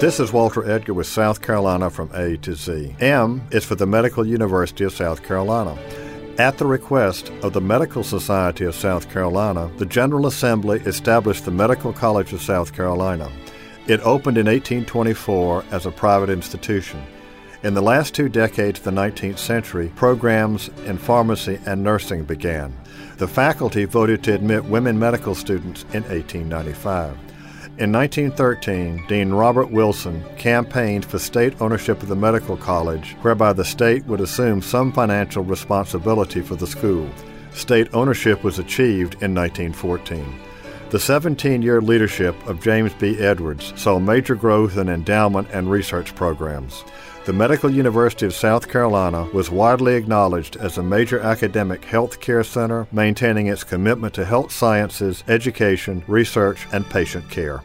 This is Walter Edgar with South Carolina from A to Z. M is for the Medical University of South Carolina. At the request of the Medical Society of South Carolina, the General Assembly established the Medical College of South Carolina. It opened in 1824 as a private institution. In the last two decades of the 19th century, programs in pharmacy and nursing began. The faculty voted to admit women medical students in 1895. In 1913, Dean Robert Wilson campaigned for state ownership of the medical college, whereby the state would assume some financial responsibility for the school. State ownership was achieved in 1914. The 17 year leadership of James B. Edwards saw major growth in endowment and research programs. The Medical University of South Carolina was widely acknowledged as a major academic health care center, maintaining its commitment to health sciences, education, research, and patient care.